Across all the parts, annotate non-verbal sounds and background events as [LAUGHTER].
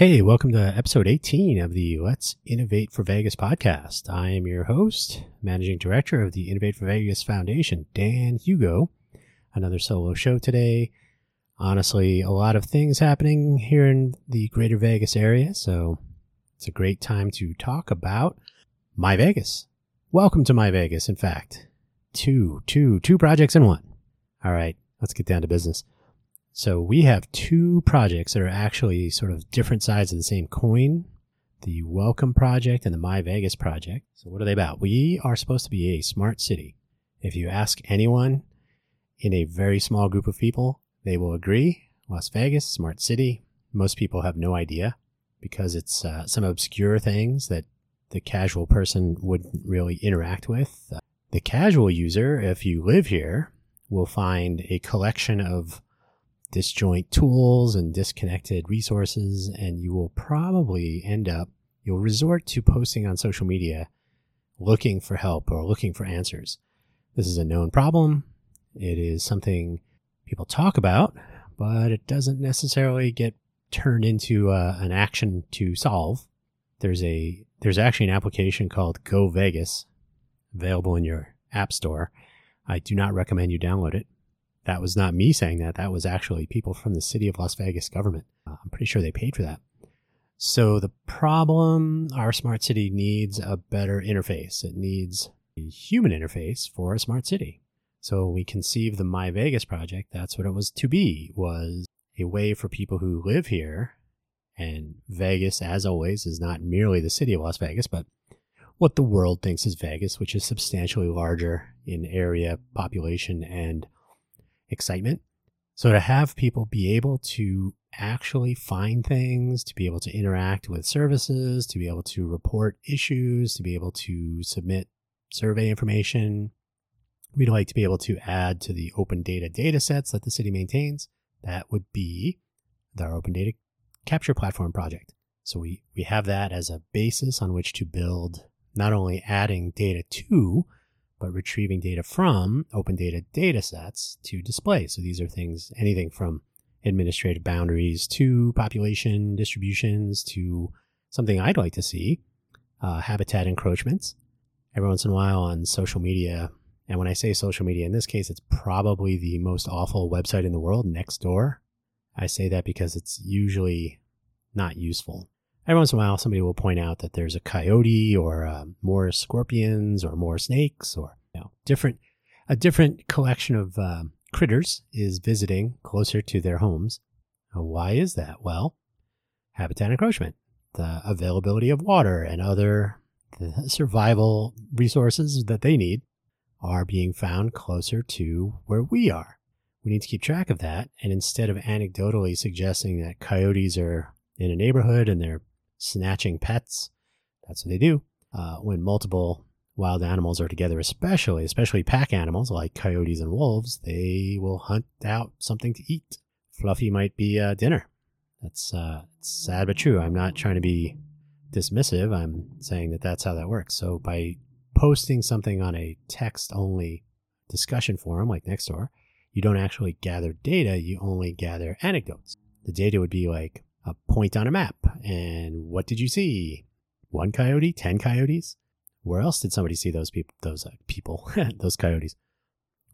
Hey, welcome to episode 18 of the Let's Innovate for Vegas podcast. I am your host, managing director of the Innovate for Vegas Foundation, Dan Hugo. Another solo show today. Honestly, a lot of things happening here in the greater Vegas area, so it's a great time to talk about My Vegas. Welcome to My Vegas, in fact. Two, two, two projects in one. All right, let's get down to business. So we have two projects that are actually sort of different sides of the same coin. The Welcome Project and the My Vegas Project. So what are they about? We are supposed to be a smart city. If you ask anyone in a very small group of people, they will agree. Las Vegas, smart city. Most people have no idea because it's uh, some obscure things that the casual person wouldn't really interact with. Uh, the casual user, if you live here, will find a collection of disjoint tools and disconnected resources, and you will probably end up, you'll resort to posting on social media looking for help or looking for answers. This is a known problem. It is something people talk about, but it doesn't necessarily get turned into uh, an action to solve. There's a there's actually an application called Go Vegas available in your app store. I do not recommend you download it that was not me saying that. That was actually people from the city of Las Vegas government. Uh, I'm pretty sure they paid for that. So the problem, our smart city needs a better interface. It needs a human interface for a smart city. So we conceived the My Vegas project. That's what it was to be, was a way for people who live here. And Vegas, as always, is not merely the city of Las Vegas, but what the world thinks is Vegas, which is substantially larger in area, population, and excitement. So to have people be able to actually find things, to be able to interact with services, to be able to report issues, to be able to submit survey information, we'd like to be able to add to the open data data sets that the city maintains. That would be our open data capture platform project. So we, we have that as a basis on which to build not only adding data to, but retrieving data from open data data sets to display. So these are things, anything from administrative boundaries to population distributions to something I'd like to see, uh, habitat encroachments. Every once in a while on social media, and when I say social media, in this case, it's probably the most awful website in the world, Nextdoor. I say that because it's usually not useful every once in a while somebody will point out that there's a coyote or uh, more scorpions or more snakes or you know different a different collection of uh, critters is visiting closer to their homes. why is that? Well, habitat encroachment, the availability of water and other survival resources that they need are being found closer to where we are. We need to keep track of that. And instead of anecdotally suggesting that coyotes are in a neighborhood and they're snatching pets. That's what they do. Uh, when multiple wild animals are together, especially especially pack animals like coyotes and wolves, they will hunt out something to eat. Fluffy might be uh, dinner. That's uh, sad but true. I'm not trying to be dismissive. I'm saying that that's how that works. So by posting something on a text only discussion forum like Nextdoor, you don't actually gather data. You only gather anecdotes. The data would be like a point on a map. And what did you see? One coyote? Ten coyotes? Where else did somebody see those people? Those uh, people, [LAUGHS] those coyotes.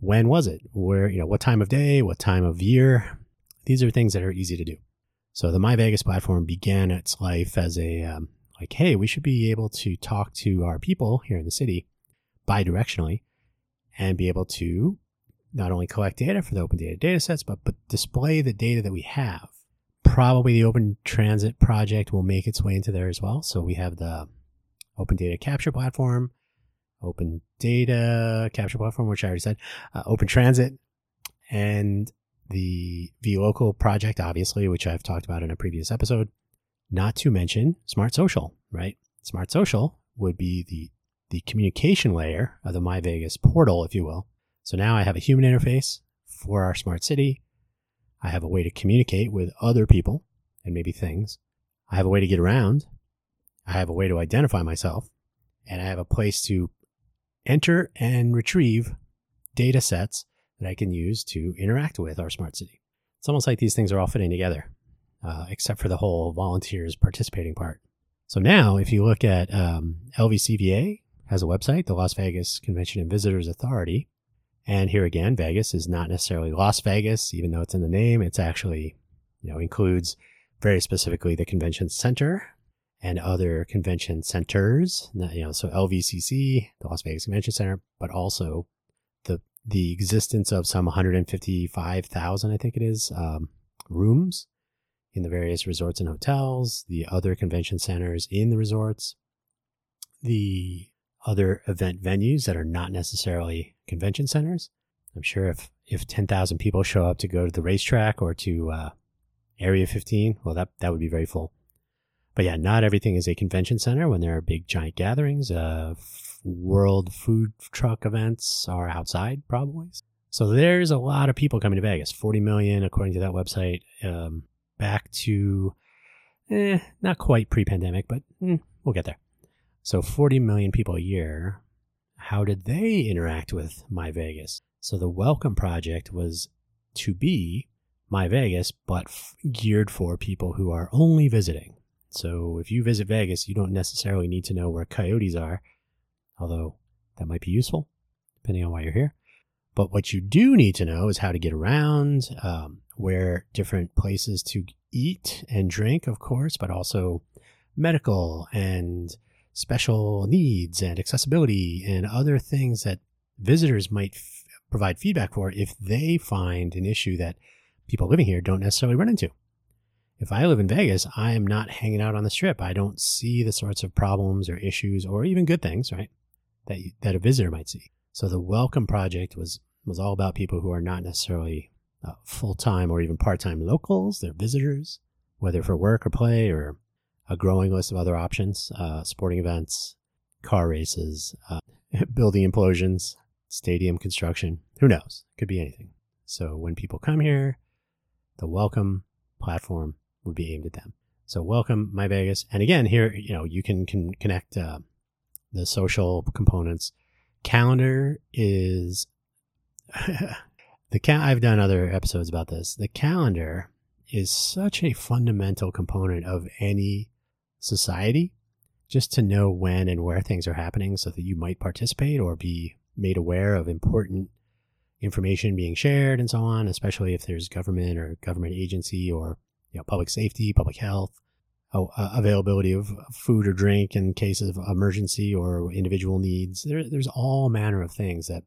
When was it? Where you know what time of day? What time of year? These are things that are easy to do. So the My Vegas platform began its life as a um, like, hey, we should be able to talk to our people here in the city bi-directionally and be able to not only collect data for the open data data sets, but, but display the data that we have probably the Open Transit project will make its way into there as well. So we have the Open Data Capture Platform, Open Data Capture Platform, which I already said, uh, Open Transit, and the vLocal project, obviously, which I've talked about in a previous episode. Not to mention Smart Social, right? Smart Social would be the the communication layer of the My Vegas portal, if you will. So now I have a human interface for our smart city. I have a way to communicate with other people and maybe things. I have a way to get around. I have a way to identify myself. And I have a place to enter and retrieve data sets that I can use to interact with our smart city. It's almost like these things are all fitting together. uh, except for the whole volunteers participating part. So now, if you look at um, LVCVA has a website, the Las Vegas Convention and Visitors Authority, and here again, Vegas is not necessarily Las Vegas, even though it's in the name. It's actually, you know, includes very specifically the convention center and other convention centers. You know, so LVCC, the Las Vegas Convention Center, but also the the existence of some 155,000, I think it is, um, rooms in the various resorts and hotels, the other convention centers in the resorts, the other event venues that are not necessarily convention centers. I'm sure if if 10,000 people show up to go to the racetrack or to uh, Area 15, well, that that would be very full. But yeah, not everything is a convention center. When there are big giant gatherings, uh, f- world food truck events are outside probably. So there's a lot of people coming to Vegas. 40 million, according to that website. Um, back to eh, not quite pre-pandemic, but mm, we'll get there. So 40 million people a year. How did they interact with My Vegas? So the Welcome Project was to be My Vegas, but f- geared for people who are only visiting. So if you visit Vegas, you don't necessarily need to know where coyotes are, although that might be useful depending on why you're here. But what you do need to know is how to get around, um, where different places to eat and drink, of course, but also medical and special needs and accessibility and other things that visitors might f- provide feedback for if they find an issue that people living here don't necessarily run into. If I live in Vegas, I am not hanging out on the strip. I don't see the sorts of problems or issues or even good things, right? That that a visitor might see. So the Welcome Project was was all about people who are not necessarily uh, full time or even part time locals. They're visitors, whether for work or play or a growing list of other options uh, sporting events, car races, uh, [LAUGHS] building implosions, stadium construction. Who knows? Could be anything. So when people come here, the welcome platform would be aimed at them. So welcome my Vegas. And again, here, you know, you can, can connect uh, the social components. Calendar is [LAUGHS] the cal- I've done other episodes about this. The calendar is such a fundamental component of any society just to know when and where things are happening so that you might participate or be made aware of important information being shared and so on, especially if there's government or government agency or you know, public safety, public health, uh, availability of food or drink in cases of emergency or individual needs. There, there's all manner of things that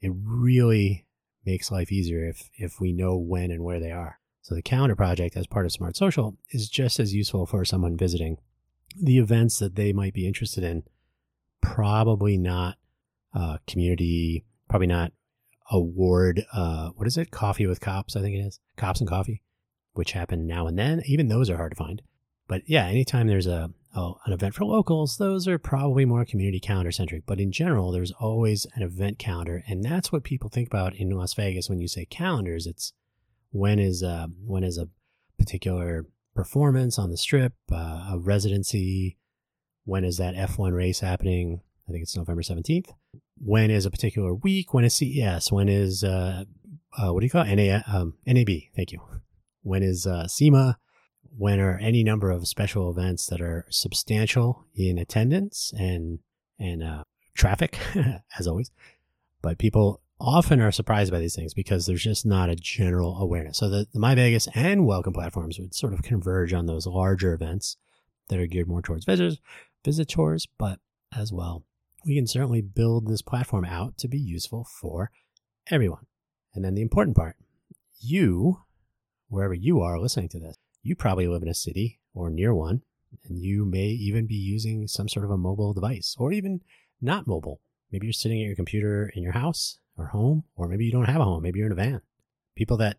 it really makes life easier if, if we know when and where they are. So the calendar project as part of Smart Social is just as useful for someone visiting the events that they might be interested in. Probably not uh, community, probably not award. Uh, what is it? Coffee with cops, I think it is. Cops and coffee, which happen now and then. Even those are hard to find. But yeah, anytime there's a, an event for locals, those are probably more community calendar centric. But in general, there's always an event calendar, and that's what people think about in Las Vegas when you say calendars. It's when is uh, when is a particular performance on the strip, uh, a residency. When is that F1 race happening? I think it's November 17th. When is a particular week? When is CES? When is, uh, uh, what do you call it? NA, um, NAB. Thank you. When is uh, SEMA? When are any number of special events that are substantial in attendance and, and uh, traffic, [LAUGHS] as always? But people often are surprised by these things because there's just not a general awareness. So the, the My Vegas and Welcome platforms would sort of converge on those larger events that are geared more towards visitors, visitors, but as well, we can certainly build this platform out to be useful for everyone. And then the important part, you, wherever you are listening to this, you probably live in a city or near one, and you may even be using some sort of a mobile device or even not mobile. Maybe you're sitting at your computer in your house or home, or maybe you don't have a home. Maybe you're in a van. People that,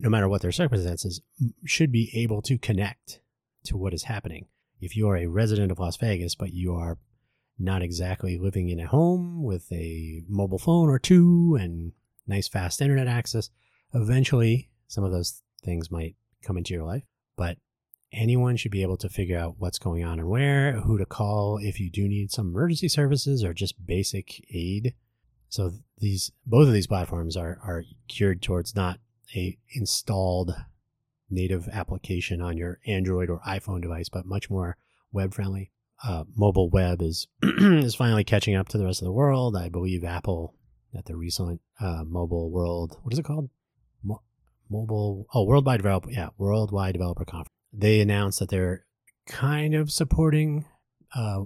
no matter what their circumstances, should be able to connect to what is happening. If you are a resident of Las Vegas, but you are not exactly living in a home with a mobile phone or two and nice fast internet access, eventually some of those things might come into your life. But anyone should be able to figure out what's going on and where, who to call if you do need some emergency services or just basic aid so these both of these platforms are are geared towards not a installed native application on your Android or iPhone device, but much more web friendly. Uh, mobile web is [CLEARS THROAT] is finally catching up to the rest of the world. I believe Apple at the recent uh, mobile world, what is it called? Mo- mobile, oh, worldwide developer, yeah, worldwide developer conference. They announced that they're kind of supporting uh,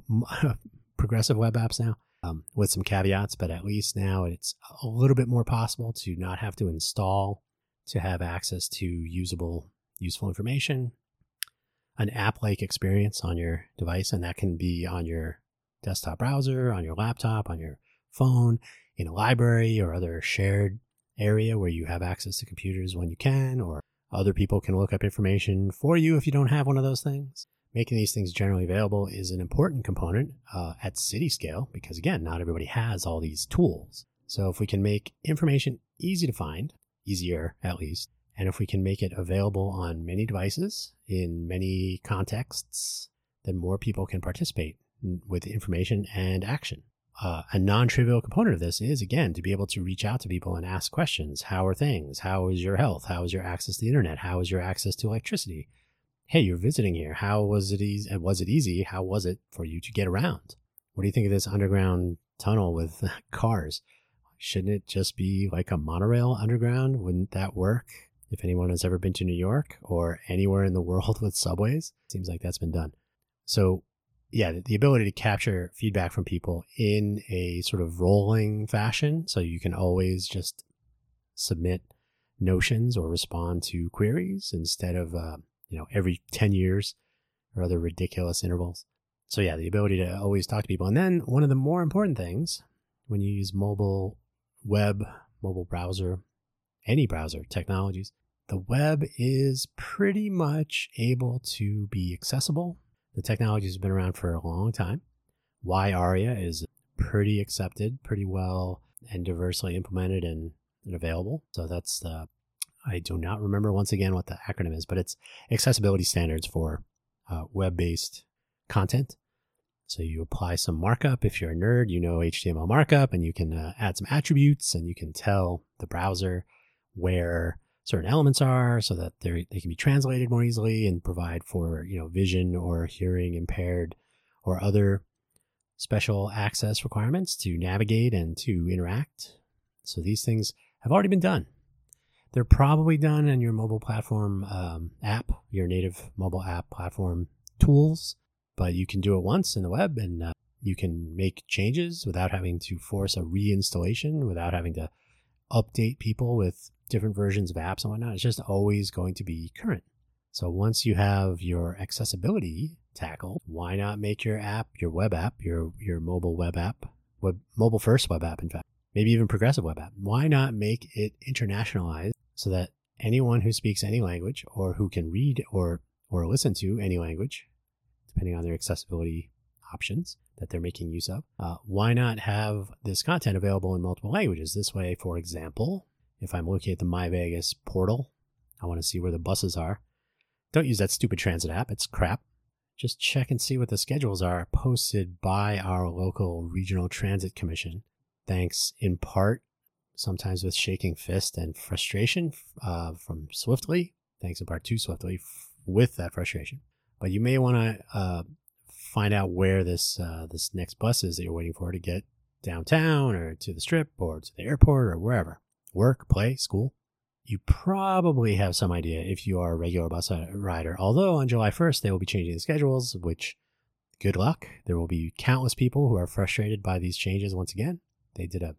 [LAUGHS] progressive web apps now um, with some caveats, but at least now it's a little bit more possible to not have to install to have access to usable, useful information, an app like experience on your device. And that can be on your desktop browser, on your laptop, on your phone, in a library or other shared area where you have access to computers when you can, or other people can look up information for you if you don't have one of those things making these things generally available is an important component uh, at city scale because, again, not everybody has all these tools. So if we can make information easy to find, easier at least, and if we can make it available on many devices in many contexts, then more people can participate with information and action. Uh, a non-trivial component of this is again to be able to reach out to people and ask questions. How are things? How is your health? How is your access to the internet? How is your access to electricity hey, you're visiting here. How was it easy? Was it easy? How was it for you to get around? What do you think of this underground tunnel with [LAUGHS] cars? Shouldn't it just be like a monorail underground? Wouldn't that work? If anyone has ever been to New York or anywhere in the world [LAUGHS] with subways, seems like that's been done. So, yeah, the ability to capture feedback from people in a sort of rolling fashion. So you can always just submit notions or respond to queries instead of uh, you know, every 10 years or other ridiculous intervals. So yeah, the ability to always talk to people. And then one of the more important things when you use mobile web, mobile browser, any browser technologies, the web is pretty much able to be accessible. The technology has been around for a long time. WAI-ARIA is pretty accepted, pretty well and diversely implemented and, and available. So that's the I do not remember once again what the acronym is, but it's accessibility standards for uh, web based content. So you apply some markup. If you're a nerd, you know HTML markup and you can uh, add some attributes and you can tell the browser where certain elements are so that they they can be translated more easily and provide for, you know, vision or hearing impaired or other special access requirements to navigate and to interact. So these things have already been done. They're probably done in your mobile platform um, app, your native mobile app platform tools, but you can do it once in the web and uh, you can make changes without having to force a reinstallation, without having to update people with different versions of apps and whatnot. It's just always going to be current. So once you have your accessibility tackled, why not make your app, your web app, your your mobile web app, web, mobile first web app, in fact, maybe even progressive web app? Why not make it internationalized so that anyone who speaks any language or who can read or or listen to any language, depending on their accessibility options that they're making use of, uh, why not have this content available in multiple languages? This way, for example, if I'm looking at the My Vegas portal, I want to see where the buses are. Don't use that stupid transit app. It's crap. Just check and see what the schedules are posted by our local regional transit commission. Thanks in part sometimes with shaking fist and frustration uh, from Swiftly, thanks in part to Swiftly, f- with that frustration. But you may want to uh, find out where this uh, this next bus is that you're waiting for to get downtown or to the strip or to the airport or wherever. Work, play, school. You probably have some idea if you are a regular bus rider. Although on July 1st, they will be changing the schedules, which good luck. There will be countless people who are frustrated by these changes once again. They did a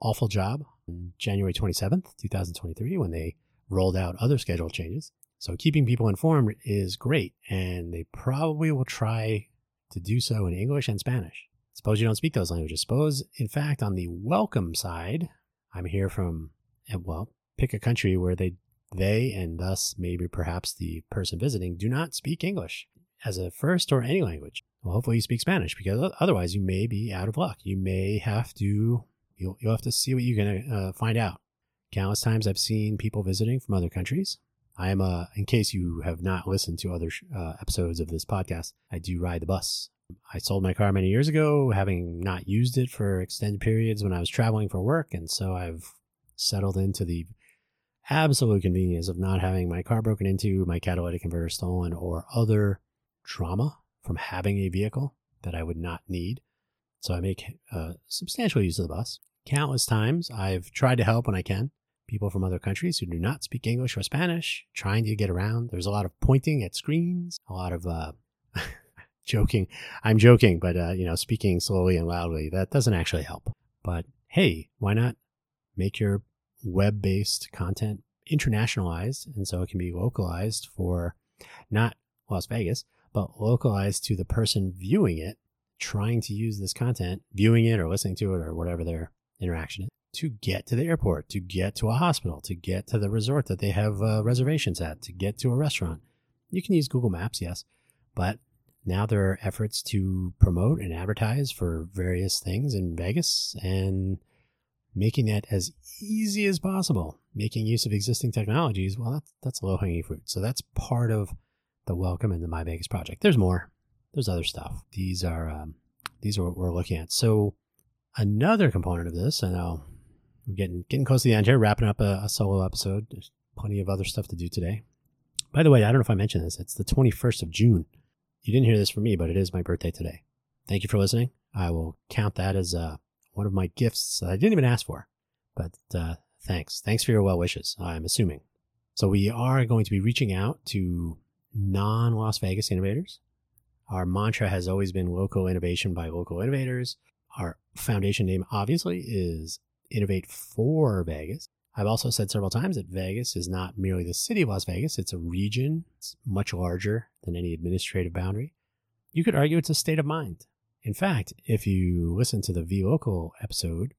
awful job on January 27th, 2023, when they rolled out other schedule changes. So keeping people informed is great, and they probably will try to do so in English and Spanish. Suppose you don't speak those languages. Suppose, in fact, on the welcome side, I'm here from, eh, well, pick a country where they, they, and thus maybe perhaps the person visiting do not speak English as a first or any language. Well, hopefully you speak Spanish because otherwise you may be out of luck. You may have to You'll, you'll have to see what you can uh, find out. Countless times I've seen people visiting from other countries. I am, uh, in case you have not listened to other uh, episodes of this podcast, I do ride the bus. I sold my car many years ago, having not used it for extended periods when I was traveling for work. And so I've settled into the absolute convenience of not having my car broken into, my catalytic converter stolen, or other trauma from having a vehicle that I would not need. So I make uh, substantial use of the bus. Countless times I've tried to help when I can. People from other countries who do not speak English or Spanish trying to get around. There's a lot of pointing at screens, a lot of uh, [LAUGHS] joking. I'm joking, but uh, you know, speaking slowly and loudly that doesn't actually help. But hey, why not make your web-based content internationalized, and so it can be localized for not Las Vegas, but localized to the person viewing it, trying to use this content, viewing it or listening to it or whatever their interaction to get to the airport, to get to a hospital, to get to the resort that they have uh, reservations at, to get to a restaurant. You can use Google Maps, yes, but now there are efforts to promote and advertise for various things in Vegas and making that as easy as possible, making use of existing technologies. Well, that's, that's low hanging fruit. So that's part of the welcome in the My Vegas project. There's more. There's other stuff. These are um, these are what we're looking at. So another component of this, and I know we're getting getting close to the end here, wrapping up a, a solo episode. There's plenty of other stuff to do today. By the way, I don't know if I mentioned this. It's the 21st of June. You didn't hear this from me, but it is my birthday today. Thank you for listening. I will count that as uh, one of my gifts that I didn't even ask for. But uh, thanks. Thanks for your well wishes, I'm assuming. So we are going to be reaching out to non Las Vegas innovators. Our mantra has always been local innovation by local innovators. Our foundation name, obviously, is Innovate for Vegas. I've also said several times that Vegas is not merely the city of Las Vegas, it's a region. It's much larger than any administrative boundary. You could argue it's a state of mind. In fact, if you listen to the vLocal episode,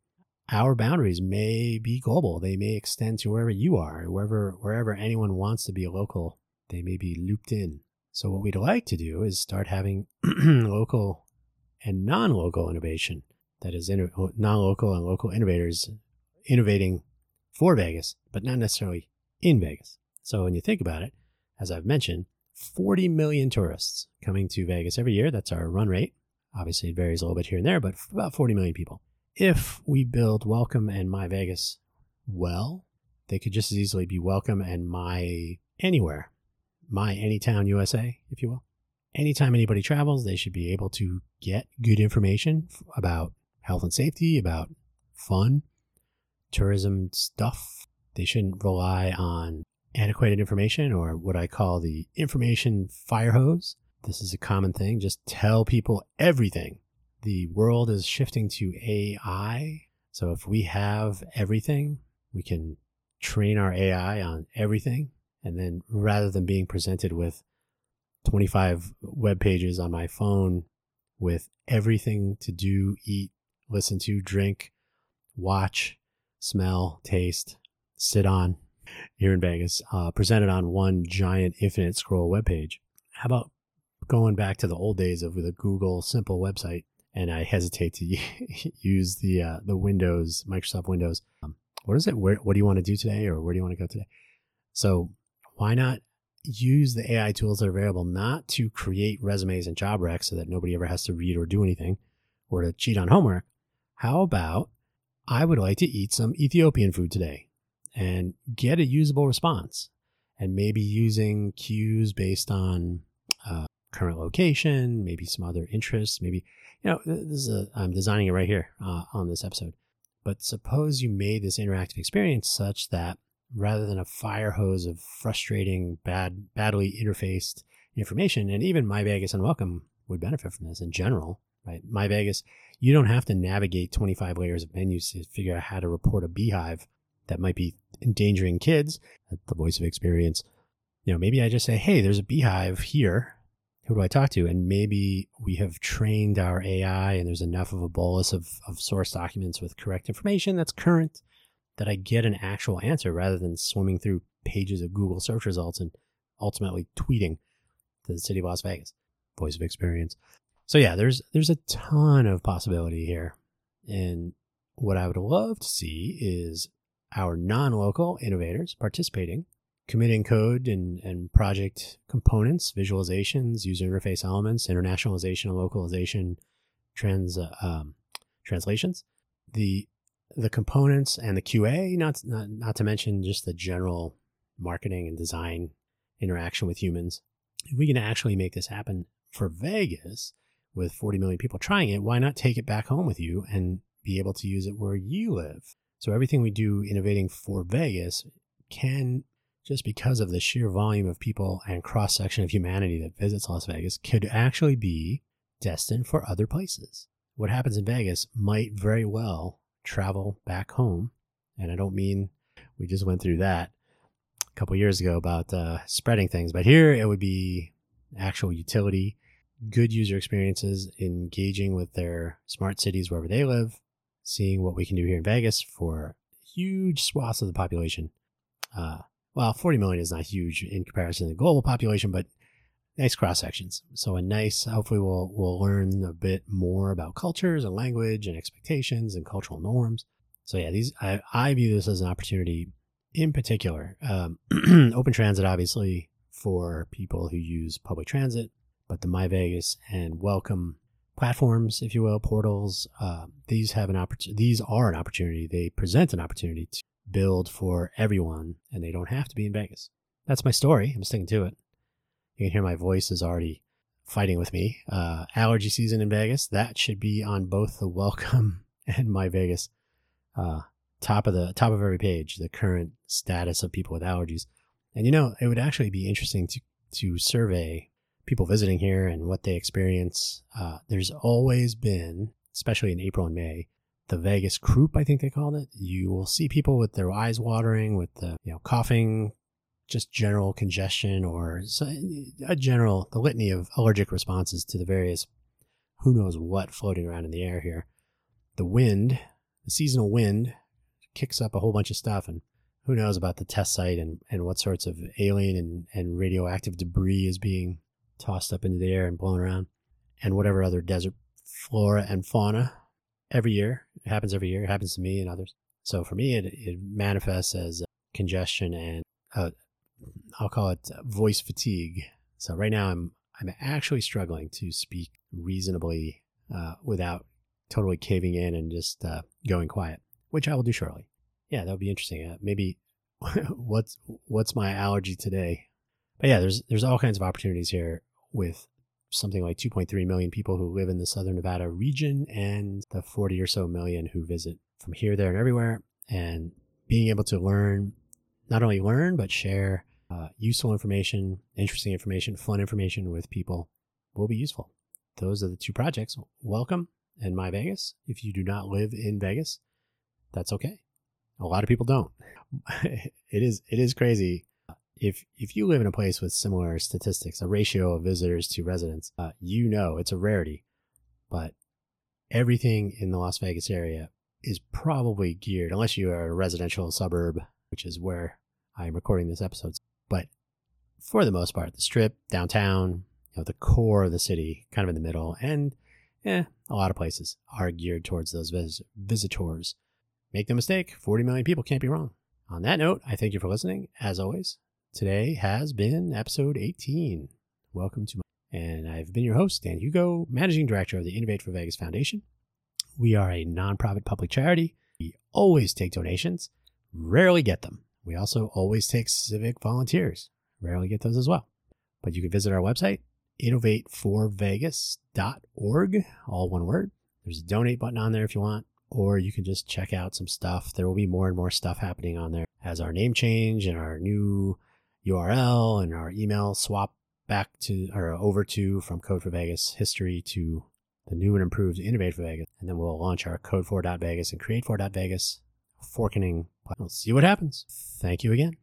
our boundaries may be global. They may extend to wherever you are, wherever wherever anyone wants to be a local they may be looped in. So, what we'd like to do is start having [CLEARS THROAT] local and non local innovation. That is, oh, non local and local innovators innovating for Vegas, but not necessarily in Vegas. So, when you think about it, as I've mentioned, 40 million tourists coming to Vegas every year. That's our run rate. Obviously, it varies a little bit here and there, but about 40 million people. If we build Welcome and My Vegas well, they could just as easily be Welcome and My Anywhere my Anytown USA, if you will. Anytime anybody travels, they should be able to get good information about health and safety, about fun, tourism stuff. They shouldn't rely on antiquated information or what I call the information fire hose. This is a common thing. Just tell people everything. The world is shifting to AI. So if we have everything, we can train our AI on everything and then rather than being presented with 25 web pages on my phone with everything to do, eat, listen to, drink, watch, smell, taste, sit on here in Vegas, uh, presented on one giant infinite scroll web page. How about going back to the old days of the Google simple website? And I hesitate to [LAUGHS] use the uh, the Windows, Microsoft Windows. Um, what is it? Where, what do you want to do today, or where do you want to go today? So why not use the AI tools that are available not to create resumes and job recs so that nobody ever has to read or do anything or to cheat on homework? How about I would like to eat some Ethiopian food today and get a usable response and maybe using cues based on uh, current location, maybe some other interests, maybe, you know, this is a, I'm designing it right here uh, on this episode. But suppose you made this interactive experience such that rather than a fire hose of frustrating, bad, badly interfaced information. And even My Vegas Unwelcome would benefit from this in general, right? My Vegas, you don't have to navigate 25 layers of menus to figure out how to report a beehive that might be endangering kids. The voice of experience. You know, maybe I just say, hey, there's a beehive here. Who do I talk to? And maybe we have trained our AI and there's enough of a bolus of, of source documents with correct information that's current that I get an actual answer rather than swimming through pages of Google search results and ultimately tweeting to the city of Las Vegas. Voice of experience. So yeah, there's there's a ton of possibility here. And what I would love to see is our non-local innovators participating, committing code and, and project components, visualizations, user interface elements, internationalization and localization trans uh, um, translations. The the components and the QA, not, not, not to mention just the general marketing and design interaction with humans. If we can actually make this happen for Vegas with 40 million people trying it, why not take it back home with you and be able to use it where you live? So everything we do innovating for Vegas can just because of the sheer volume of people and cross section of humanity that visits Las Vegas could actually be destined for other places. What happens in Vegas might very well travel back home. And I don't mean we just went through that a couple years ago about uh, spreading things, but here it would be actual utility, good user experiences, engaging with their smart cities wherever they live, seeing what we can do here in Vegas for huge swaths of the population. Uh, well, 40 million is not huge in comparison to the global population, but nice cross sections. So a nice, hopefully we'll, we'll learn a bit more about cultures and language and expectations and cultural norms. So yeah, these, I, I view this as an opportunity in particular. Um, [CLEARS THROAT] open transit, obviously for people who use public transit, but the My Vegas and Welcome platforms, if you will, portals, uh, these have an opportunity. These are an opportunity. They present an opportunity to build for everyone, and they don't have to be in Vegas. That's my story. I'm sticking to it. You can hear my voice is already fighting with me. Uh, allergy season in Vegas, that should be on both the welcome [LAUGHS] and my Vegas. Uh, top of the top of every page, the current status of people with allergies. And you know, it would actually be interesting to to survey people visiting here and what they experience. Uh, there's always been, especially in April and May, the Vegas croup, I think they called it. You will see people with their eyes watering, with the you know coughing, just general congestion, or a general the litany of allergic responses to the various who knows what floating around in the air here. The wind, the seasonal wind, kicks up a whole bunch of stuff, and who knows about the test site and, and what sorts of alien and, and radioactive debris is being tossed up into the air and blown around, and whatever other desert flora and fauna every year. It happens every year. It happens to me and others. So for me, it, it manifests as congestion and uh, I'll call it voice fatigue. So right now, I'm I'm actually struggling to speak reasonably uh, without totally caving in and just uh, going quiet, which I will do shortly. Yeah, that would be interesting. Uh, maybe [LAUGHS] what's what's my allergy today? But yeah, there's there's all kinds of opportunities here with something like 2.3 million people who live in the southern Nevada region and the 40 or so million who visit from here, there, and everywhere. And being able to learn, not only learn, but share uh, useful information, interesting information, fun information with people will be useful. Those are the two projects. Welcome and My Vegas. If you do not live in Vegas, that's okay. A lot of people don't. [LAUGHS] it is it is crazy if if you live in a place with similar statistics, a ratio of visitors to residents, uh, you know it's a rarity. But everything in the Las Vegas area is probably geared, unless you are a residential suburb, which is where I'm recording this episode. But for the most part, the strip, downtown, you know, the core of the city, kind of in the middle, and yeah, a lot of places are geared towards those vis- visitors. Make no mistake, 40 million people can't be wrong. On that note, I thank you for listening. As always, Today has been episode 18. Welcome to my, and I've been your host, Dan Hugo, managing director of the Innovate for Vegas Foundation. We are a nonprofit public charity. We always take donations, rarely get them. We also always take civic volunteers, rarely get those as well. But you can visit our website, innovateforvegas.org, all one word. There's a donate button on there if you want, or you can just check out some stuff. There will be more and more stuff happening on there as our name change and our new URL and our email swap back to or over to from Code for Vegas history to the new and improved Innovate for Vegas. And then we'll launch our Code for Vegas and Create for Vegas forking. We'll see what happens. Thank you again.